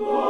Lord.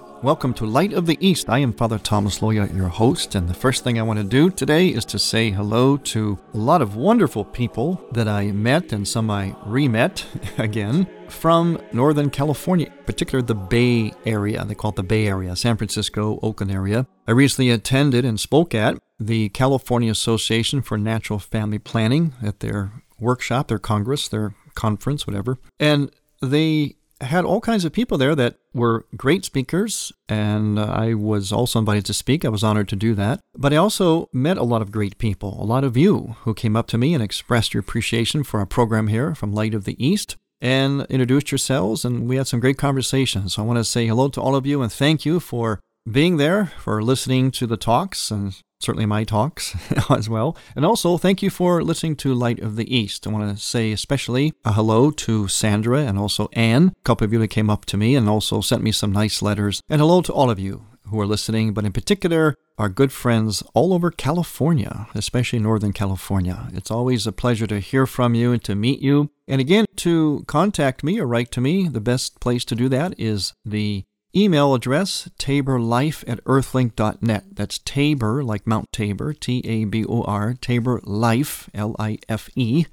Welcome to Light of the East. I am Father Thomas Loya, your host, and the first thing I want to do today is to say hello to a lot of wonderful people that I met and some I re met again from Northern California, particularly the Bay Area. They call it the Bay Area, San Francisco, Oakland area. I recently attended and spoke at the California Association for Natural Family Planning at their workshop, their congress, their conference, whatever. And they had all kinds of people there that were great speakers, and uh, I was also invited to speak. I was honored to do that. But I also met a lot of great people, a lot of you who came up to me and expressed your appreciation for our program here from Light of the East and introduced yourselves, and we had some great conversations. So I want to say hello to all of you and thank you for being there, for listening to the talks, and certainly my talks as well. And also, thank you for listening to Light of the East. I want to say especially a hello to Sandra and also Anne, a couple of you that came up to me and also sent me some nice letters. And hello to all of you who are listening, but in particular, our good friends all over California, especially Northern California. It's always a pleasure to hear from you and to meet you. And again, to contact me or write to me, the best place to do that is the Email address taborlife at earthlink.net. That's Tabor, like Mount Tabor, T A B O R, Tabor Life, L I F E,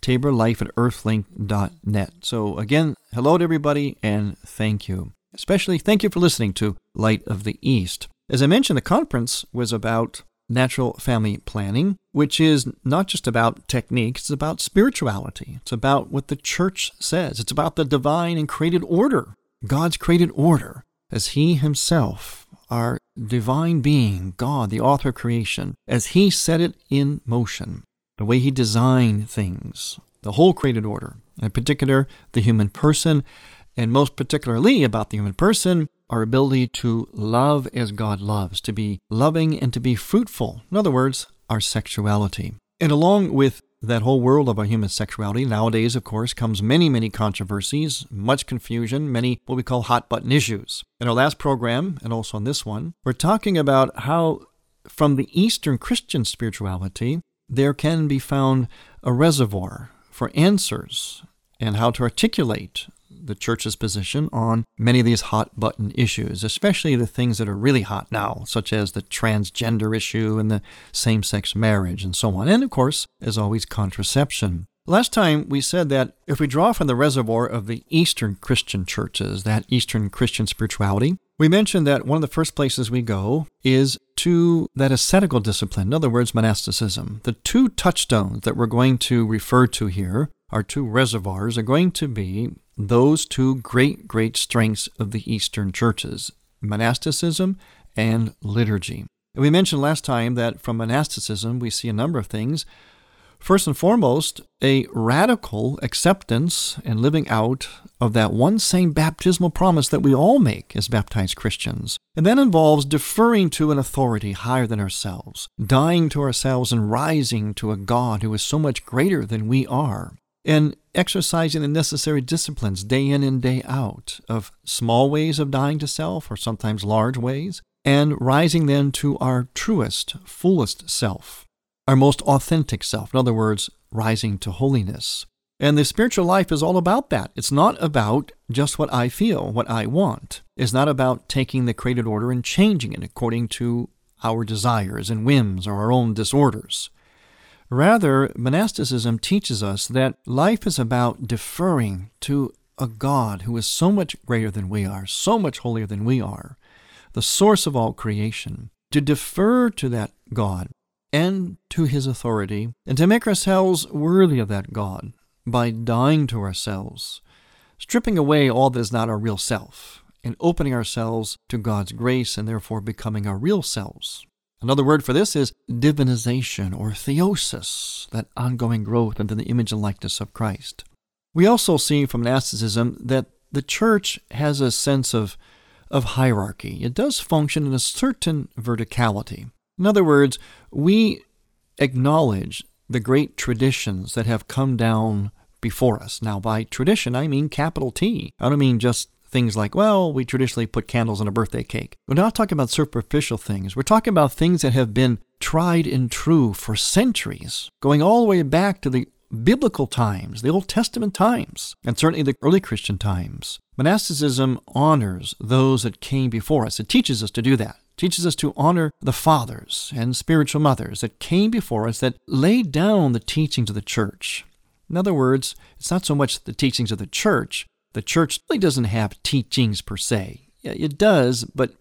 taborlife at earthlink.net. So, again, hello to everybody and thank you. Especially thank you for listening to Light of the East. As I mentioned, the conference was about natural family planning, which is not just about techniques, it's about spirituality. It's about what the church says, it's about the divine and created order God's created order as He Himself, our divine being, God, the author of creation, as He set it in motion, the way He designed things, the whole created order, in particular, the human person, and most particularly about the human person, our ability to love as God loves, to be loving and to be fruitful. In other words, our sexuality. And along with that whole world of our human sexuality. Nowadays, of course, comes many, many controversies, much confusion, many what we call hot button issues. In our last program, and also on this one, we're talking about how from the Eastern Christian spirituality, there can be found a reservoir for answers and how to articulate the church's position on many of these hot button issues, especially the things that are really hot now, such as the transgender issue and the same sex marriage and so on. And of course, as always, contraception. Last time we said that if we draw from the reservoir of the Eastern Christian churches, that Eastern Christian spirituality, we mentioned that one of the first places we go is to that ascetical discipline, in other words, monasticism. The two touchstones that we're going to refer to here, our two reservoirs, are going to be those two great, great strengths of the Eastern churches monasticism and liturgy. We mentioned last time that from monasticism we see a number of things. First and foremost, a radical acceptance and living out of that one same baptismal promise that we all make as baptized Christians And that involves deferring to an authority higher than ourselves, dying to ourselves and rising to a God who is so much greater than we are, and exercising the necessary disciplines day in and day out of small ways of dying to self, or sometimes large ways, and rising then to our truest, fullest self, our most authentic self. In other words, rising to holiness. And the spiritual life is all about that. It's not about just what I feel, what I want. It's not about taking the created order and changing it according to our desires and whims or our own disorders. Rather, monasticism teaches us that life is about deferring to a God who is so much greater than we are, so much holier than we are, the source of all creation, to defer to that God and to his authority, and to make ourselves worthy of that God by dying to ourselves, stripping away all that is not our real self, and opening ourselves to God's grace and therefore becoming our real selves. Another word for this is divinization or theosis, that ongoing growth into the image and likeness of Christ. We also see from monasticism that the church has a sense of, of hierarchy. It does function in a certain verticality. In other words, we acknowledge the great traditions that have come down before us. Now, by tradition, I mean capital T. I don't mean just things like, well, we traditionally put candles on a birthday cake. We're not talking about superficial things. We're talking about things that have been tried and true for centuries, going all the way back to the biblical times, the Old Testament times, and certainly the early Christian times. Monasticism honors those that came before us. It teaches us to do that teaches us to honor the fathers and spiritual mothers that came before us that laid down the teachings of the church. In other words, it's not so much the teachings of the church. The church really doesn't have teachings per se. It does, but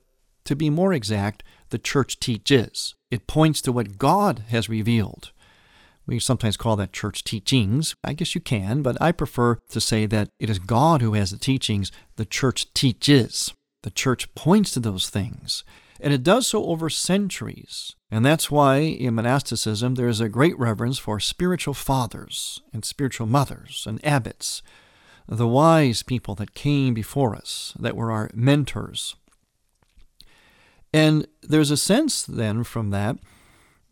to be more exact, the church teaches. It points to what God has revealed. We sometimes call that church teachings. I guess you can, but I prefer to say that it is God who has the teachings. The church teaches. The church points to those things. And it does so over centuries. And that's why in monasticism there is a great reverence for spiritual fathers and spiritual mothers and abbots, the wise people that came before us, that were our mentors. And there's a sense then from that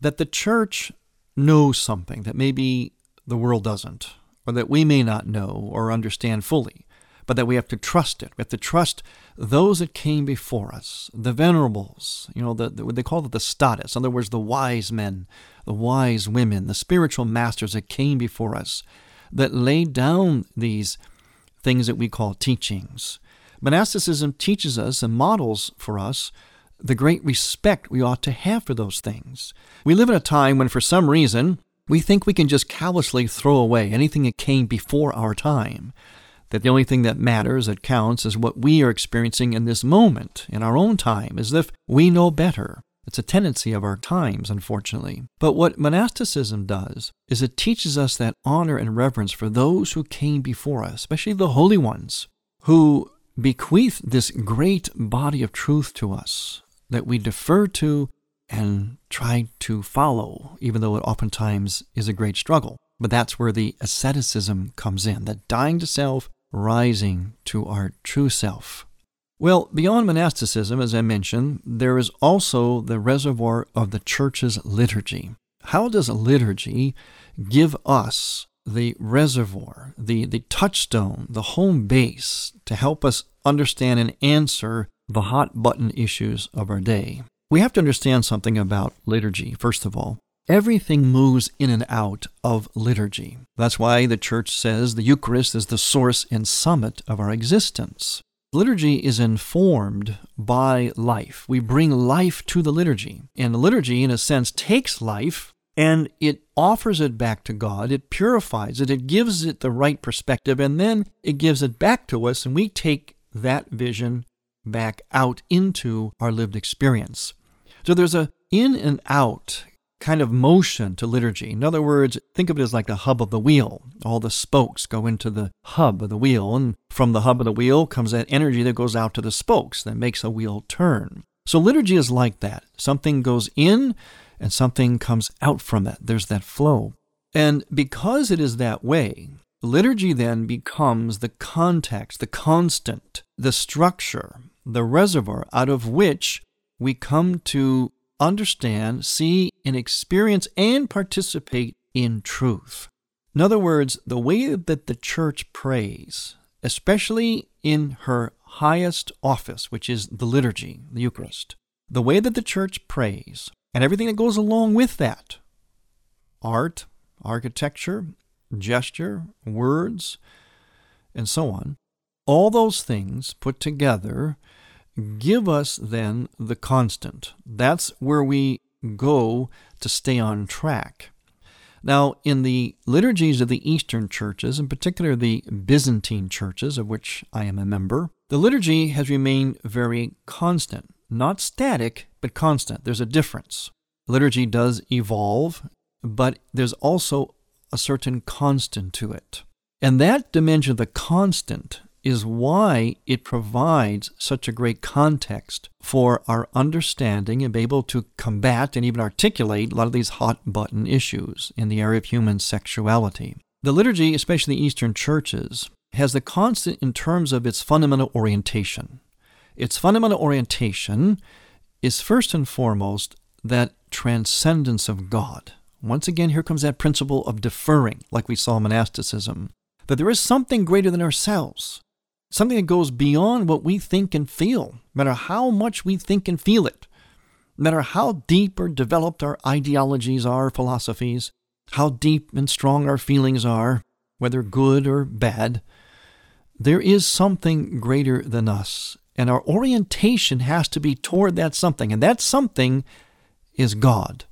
that the church knows something that maybe the world doesn't, or that we may not know or understand fully but that we have to trust it. We have to trust those that came before us, the venerables, you know, the, the, they call it the status. In other words, the wise men, the wise women, the spiritual masters that came before us, that laid down these things that we call teachings. Monasticism teaches us and models for us the great respect we ought to have for those things. We live in a time when, for some reason, we think we can just callously throw away anything that came before our time that the only thing that matters, that counts, is what we are experiencing in this moment, in our own time, as if we know better. It's a tendency of our times, unfortunately. But what monasticism does is it teaches us that honor and reverence for those who came before us, especially the holy ones, who bequeath this great body of truth to us that we defer to and try to follow, even though it oftentimes is a great struggle. But that's where the asceticism comes in, that dying to self rising to our true self. Well, beyond monasticism, as I mentioned, there is also the reservoir of the church's liturgy. How does liturgy give us the reservoir, the, the touchstone, the home base to help us understand and answer the hot button issues of our day? We have to understand something about liturgy, first of all. Everything moves in and out of liturgy. That's why the church says the Eucharist is the source and summit of our existence. Liturgy is informed by life. We bring life to the liturgy. And the liturgy, in a sense, takes life and it offers it back to God. It purifies it. It gives it the right perspective. And then it gives it back to us, and we take that vision back out into our lived experience. So there's a in and out kind of motion to liturgy. In other words, think of it as like the hub of the wheel. All the spokes go into the hub of the wheel, and from the hub of the wheel comes that energy that goes out to the spokes that makes a wheel turn. So liturgy is like that. Something goes in and something comes out from it. There's that flow. And because it is that way, liturgy then becomes the context, the constant, the structure the reservoir out of which we come to understand, see, and experience and participate in truth. In other words, the way that the church prays, especially in her highest office, which is the liturgy, the Eucharist, the way that the church prays, and everything that goes along with that art, architecture, gesture, words, and so on all those things put together give us then the constant. That's where we go to stay on track. Now, in the liturgies of the Eastern churches, in particular the Byzantine churches, of which I am a member, the liturgy has remained very constant. Not static, but constant. There's a difference. Liturgy does evolve, but there's also a certain constant to it. And that dimension, the constant, is why it provides such a great context for our understanding and be able to combat and even articulate a lot of these hot button issues in the area of human sexuality. The liturgy, especially the Eastern churches, has the constant in terms of its fundamental orientation. Its fundamental orientation is first and foremost that transcendence of God. Once again, here comes that principle of deferring, like we saw in monasticism, that there is something greater than ourselves something that goes beyond what we think and feel, no matter how much we think and feel it, no matter how deep or developed our ideologies are, philosophies, how deep and strong our feelings are, whether good or bad, there is something greater than us. And our orientation has to be toward that something. And that something is God,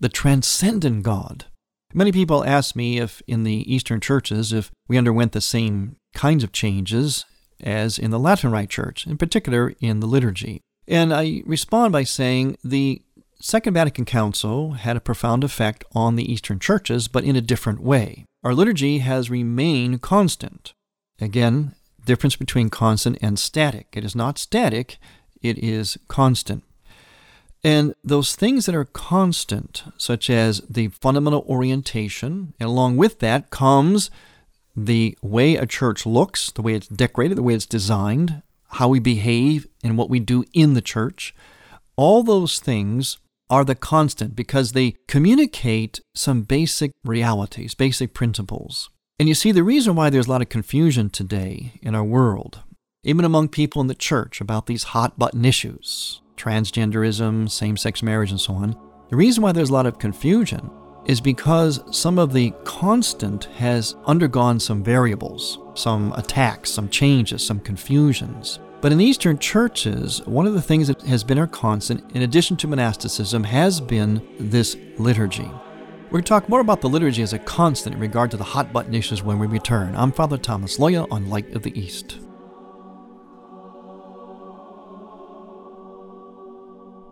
the transcendent God. Many people ask me if in the Eastern churches, if we underwent the same kinds of changes as in the Latin Rite Church, in particular in the liturgy. And I respond by saying the Second Vatican Council had a profound effect on the Eastern churches, but in a different way. Our liturgy has remained constant. Again, difference between constant and static. It is not static, it is constant. And those things that are constant, such as the fundamental orientation, and along with that comes the way a church looks, the way it's decorated, the way it's designed, how we behave, and what we do in the church, all those things are the constant because they communicate some basic realities, basic principles. And you see, the reason why there's a lot of confusion today in our world, even among people in the church about these hot button issues, transgenderism, same sex marriage, and so on, the reason why there's a lot of confusion is because some of the constant has undergone some variables, some attacks, some changes, some confusions. But in Eastern churches, one of the things that has been our constant, in addition to monasticism, has been this liturgy. We're going to talk more about the liturgy as a constant in regard to the hot button issues when we return. I'm Father Thomas Loya on Light of the East.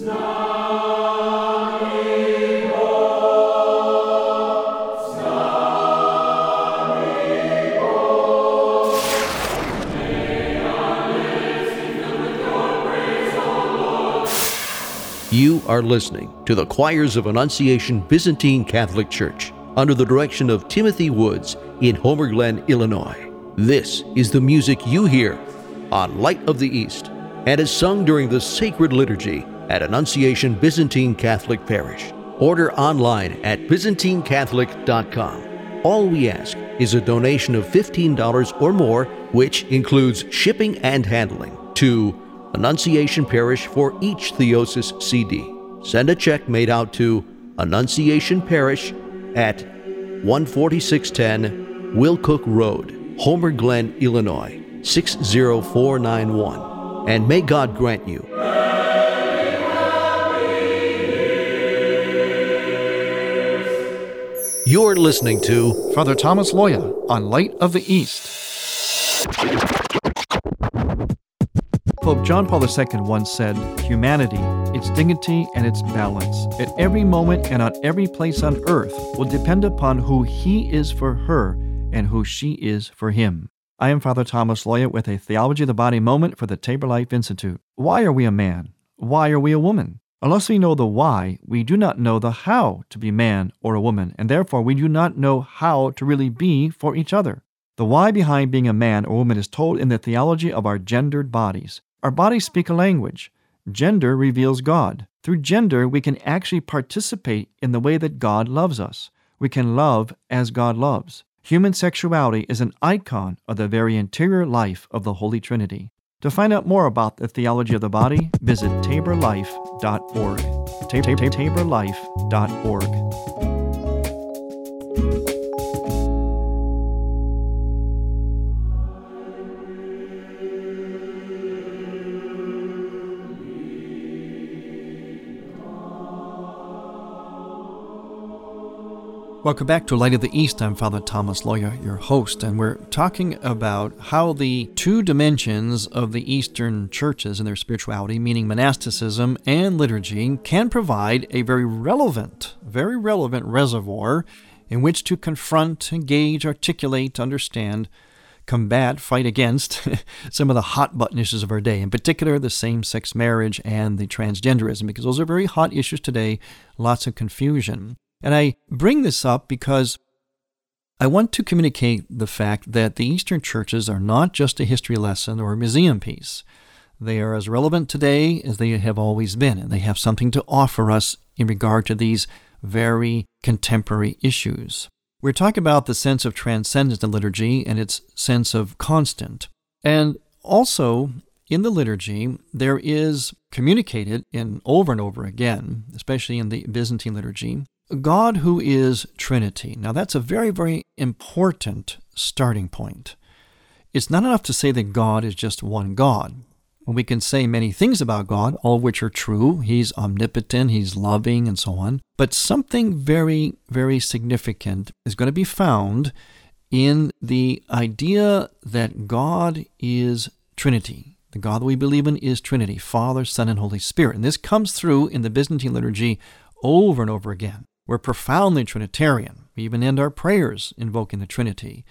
You are listening to the Choirs of Annunciation Byzantine Catholic Church under the direction of Timothy Woods in Homer Glen, Illinois. This is the music you hear on Light of the East and is sung during the sacred liturgy at Annunciation Byzantine Catholic Parish. Order online at ByzantineCatholic.com. All we ask is a donation of $15 or more, which includes shipping and handling, to Annunciation Parish for each Theosis CD. Send a check made out to Annunciation Parish at 14610 Willcook Road, Homer Glen, Illinois 60491. And may God grant you You're listening to Father Thomas Loya on Light of the East. Pope John Paul II once said, Humanity, its dignity and its balance, at every moment and on every place on earth, will depend upon who he is for her and who she is for him. I am Father Thomas Loya with a Theology of the Body moment for the Tabor Life Institute. Why are we a man? Why are we a woman? Unless we know the why, we do not know the how to be man or a woman, and therefore we do not know how to really be for each other. The why behind being a man or woman is told in the theology of our gendered bodies. Our bodies speak a language. Gender reveals God. Through gender, we can actually participate in the way that God loves us. We can love as God loves. Human sexuality is an icon of the very interior life of the Holy Trinity. To find out more about the theology of the body, visit taborlife.org. taborlife.org. Welcome back to Light of the East. I'm Father Thomas Loya, your host, and we're talking about how the two dimensions of the Eastern churches and their spirituality, meaning monasticism and liturgy, can provide a very relevant, very relevant reservoir in which to confront, engage, articulate, understand, combat, fight against some of the hot button issues of our day, in particular the same sex marriage and the transgenderism, because those are very hot issues today, lots of confusion. And I bring this up because I want to communicate the fact that the Eastern churches are not just a history lesson or a museum piece. They are as relevant today as they have always been, and they have something to offer us in regard to these very contemporary issues. We're talking about the sense of transcendence in liturgy and its sense of constant. And also, in the liturgy, there is communicated in over and over again, especially in the Byzantine liturgy, God who is Trinity. Now, that's a very, very important starting point. It's not enough to say that God is just one God. We can say many things about God, all of which are true. He's omnipotent, He's loving, and so on. But something very, very significant is going to be found in the idea that God is Trinity. The God that we believe in is Trinity Father, Son, and Holy Spirit. And this comes through in the Byzantine liturgy over and over again. We're profoundly Trinitarian. We even end our prayers invoking the Trinity.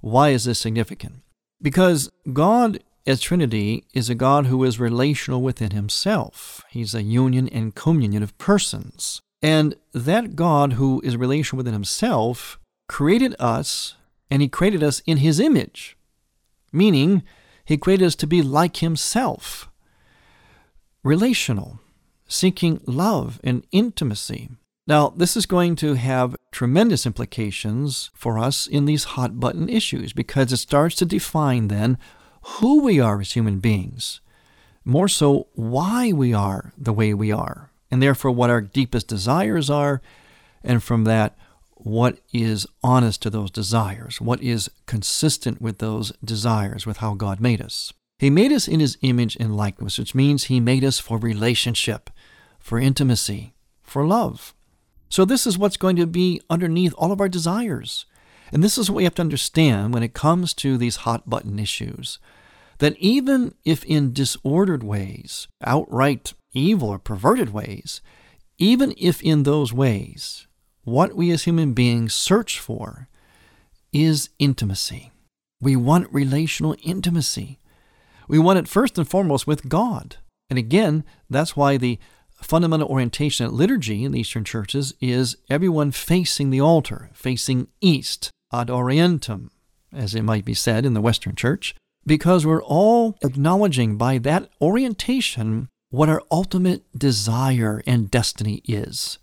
Why is this significant? Because God as Trinity is a God who is relational within himself. He's a union and communion of persons. And that God who is relational within himself created us, and he created us in his image, meaning he created us to be like himself, relational, seeking love and intimacy. Now, this is going to have tremendous implications for us in these hot button issues because it starts to define then who we are as human beings, more so why we are the way we are, and therefore what our deepest desires are, and from that, what is honest to those desires, what is consistent with those desires, with how God made us. He made us in His image and likeness, which means He made us for relationship, for intimacy, for love. So, this is what's going to be underneath all of our desires. And this is what we have to understand when it comes to these hot button issues that even if in disordered ways, outright evil or perverted ways, even if in those ways, what we as human beings search for is intimacy. We want relational intimacy. We want it first and foremost with God. And again, that's why the fundamental orientation at liturgy in the Eastern churches is everyone facing the altar, facing east, ad orientem, as it might be said in the Western church, because we're all acknowledging by that orientation what our ultimate desire and destiny is.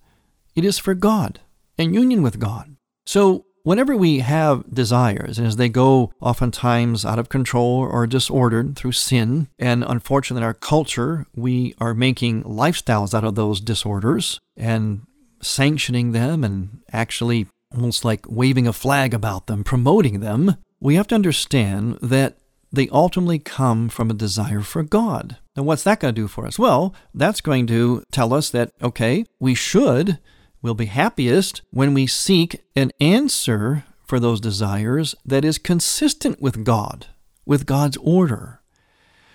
It is for God and union with God. So Whenever we have desires, as they go oftentimes out of control or disordered through sin, and unfortunately in our culture, we are making lifestyles out of those disorders and sanctioning them and actually almost like waving a flag about them, promoting them, we have to understand that they ultimately come from a desire for God. And what's that going to do for us? Well, that's going to tell us that, okay, we should We'll be happiest when we seek an answer for those desires that is consistent with God, with God's order.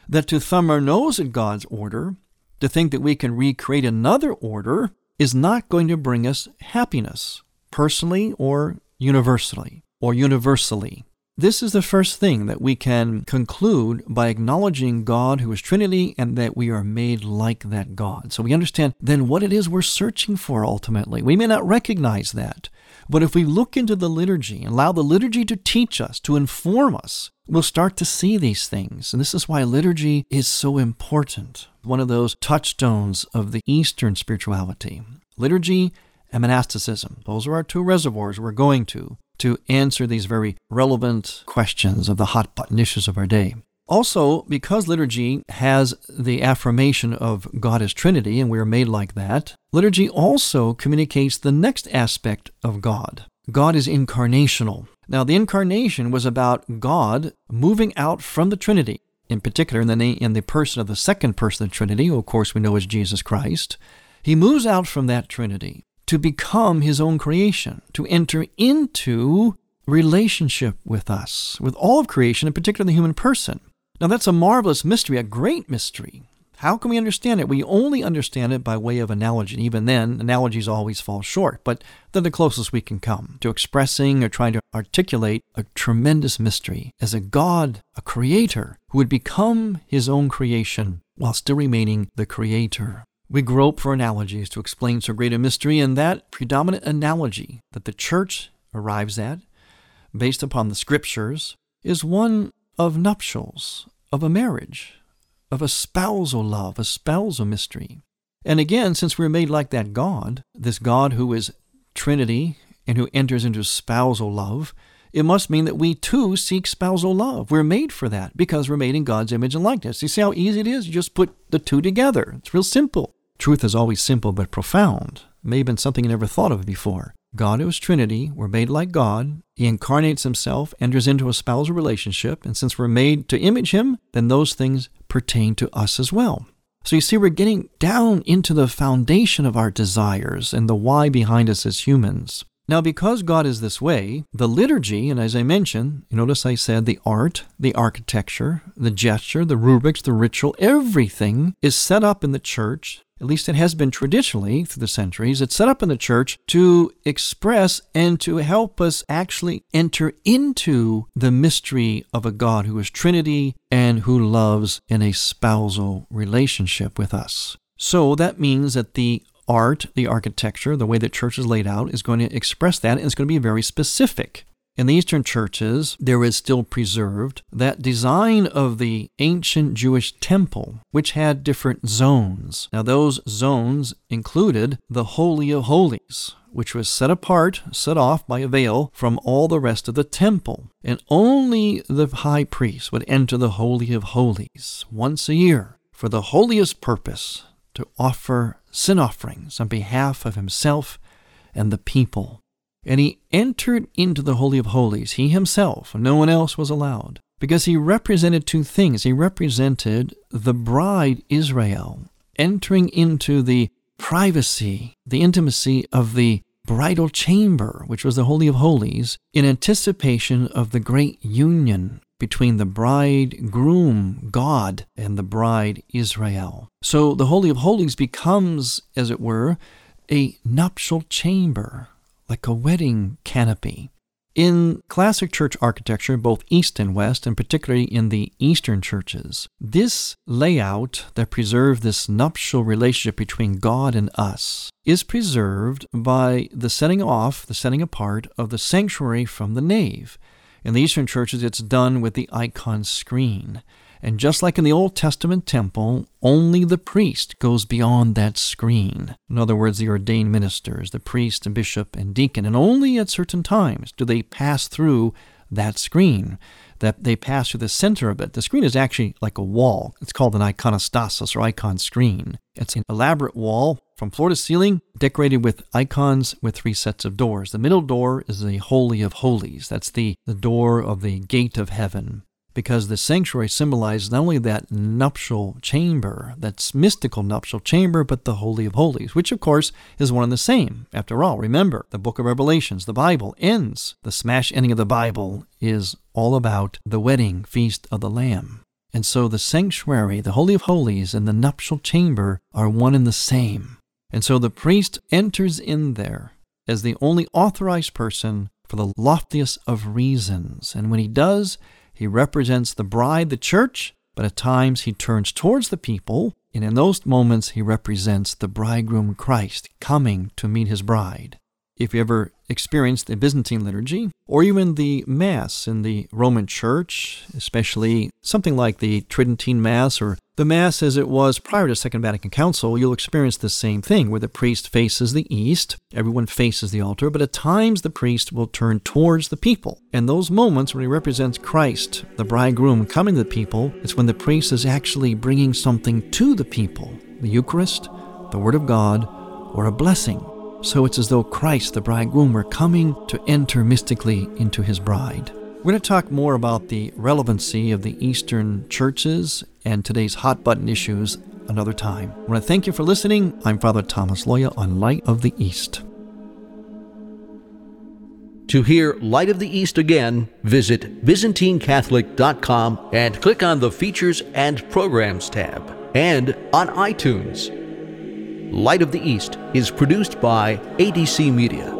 that to thumb our nose at God's order, to think that we can recreate another order, is not going to bring us happiness, personally or universally, or universally. This is the first thing that we can conclude by acknowledging God who is Trinity and that we are made like that God. So we understand then what it is we're searching for ultimately. We may not recognize that, but if we look into the liturgy and allow the liturgy to teach us, to inform us, we'll start to see these things. And this is why liturgy is so important. One of those touchstones of the Eastern spirituality. Liturgy and monasticism. Those are our two reservoirs we're going to to answer these very relevant questions of the hot button issues of our day. Also, because liturgy has the affirmation of God as Trinity, and we are made like that, liturgy also communicates the next aspect of God. God is incarnational. Now, the incarnation was about God moving out from the Trinity, in particular in the, in the person of the second person of the Trinity, who of course we know as Jesus Christ. He moves out from that Trinity to become his own creation, to enter into relationship with us, with all of creation, in particular the human person. Now, that's a marvelous mystery, a great mystery. How can we understand it? We only understand it by way of analogy. And even then, analogies always fall short, but they're the closest we can come to expressing or trying to articulate a tremendous mystery as a God, a creator, who would become his own creation while still remaining the creator. We grope for analogies to explain so great a mystery, and that predominant analogy that the church arrives at, based upon the scriptures, is one of nuptials, of a marriage, of a spousal love, a spousal mystery. And again, since we're made like that God, this God who is Trinity and who enters into spousal love, it must mean that we too seek spousal love. We're made for that because we're made in God's image and likeness. You see how easy it is? You just put the two together. It's real simple. Truth is always simple but profound. It may have been something you never thought of before. God is Trinity. We're made like God. He incarnates himself, enters into a spousal relationship, and since we're made to image him, then those things pertain to us as well. So you see, we're getting down into the foundation of our desires and the why behind us as humans. Now, because God is this way, the liturgy, and as I mentioned, you notice I said the art, the architecture, the gesture, the rubrics, the ritual, everything is set up in the church at least it has been traditionally through the centuries, it's set up in the church to express and to help us actually enter into the mystery of a God who is Trinity and who loves in a spousal relationship with us. So that means that the art, the architecture, the way that church is laid out is going to express that and it's going to be very specific. In the Eastern churches, there is still preserved that design of the ancient Jewish temple, which had different zones. Now, those zones included the Holy of Holies, which was set apart, set off by a veil from all the rest of the temple. And only the high priest would enter the Holy of Holies once a year for the holiest purpose to offer sin offerings on behalf of himself and the people. And he entered into the Holy of Holies, he himself, no one else was allowed, because he represented two things. He represented the bride Israel entering into the privacy, the intimacy of the bridal chamber, which was the Holy of Holies, in anticipation of the great union between the bridegroom, God, and the bride, Israel. So the Holy of Holies becomes, as it were, a nuptial chamber like a wedding canopy. In classic church architecture, both East and West, and particularly in the Eastern churches, this layout that preserved this nuptial relationship between God and us is preserved by the setting off, the setting apart of the sanctuary from the nave. In the Eastern churches, it's done with the icon screen. And just like in the Old Testament temple, only the priest goes beyond that screen. In other words, the ordained ministers, the priest and bishop and deacon, and only at certain times do they pass through that screen, that they pass through the center of it. The screen is actually like a wall. It's called an iconostasis or icon screen. It's an elaborate wall from floor to ceiling, decorated with icons with three sets of doors. The middle door is the Holy of Holies. That's the, the door of the gate of heaven because the sanctuary symbolized not only that nuptial chamber, that mystical nuptial chamber, but the Holy of Holies, which of course is one and the same. After all, remember, the book of Revelations, the Bible ends. The smash ending of the Bible is all about the wedding feast of the Lamb. And so the sanctuary, the Holy of Holies, and the nuptial chamber are one and the same. And so the priest enters in there as the only authorized person for the loftiest of reasons. And when he does, he represents the bride, the church, but at times he turns towards the people, and in those moments he represents the bridegroom Christ coming to meet his bride. If you ever experienced the Byzantine liturgy, or even the Mass in the Roman Church, especially something like the Tridentine Mass or the Mass as it was prior to Second Vatican Council, you'll experience the same thing where the priest faces the east, everyone faces the altar, but at times the priest will turn towards the people. And those moments when he represents Christ, the bridegroom, coming to the people, it's when the priest is actually bringing something to the people the Eucharist, the Word of God, or a blessing. So it's as though Christ, the bridegroom, were coming to enter mystically into his bride. We're going to talk more about the relevancy of the Eastern churches and today's hot button issues another time. I want to thank you for listening. I'm Father Thomas Loya on Light of the East. To hear Light of the East again, visit ByzantineCatholic.com and click on the Features and Programs tab, and on iTunes. Light of the East is produced by ADC Media.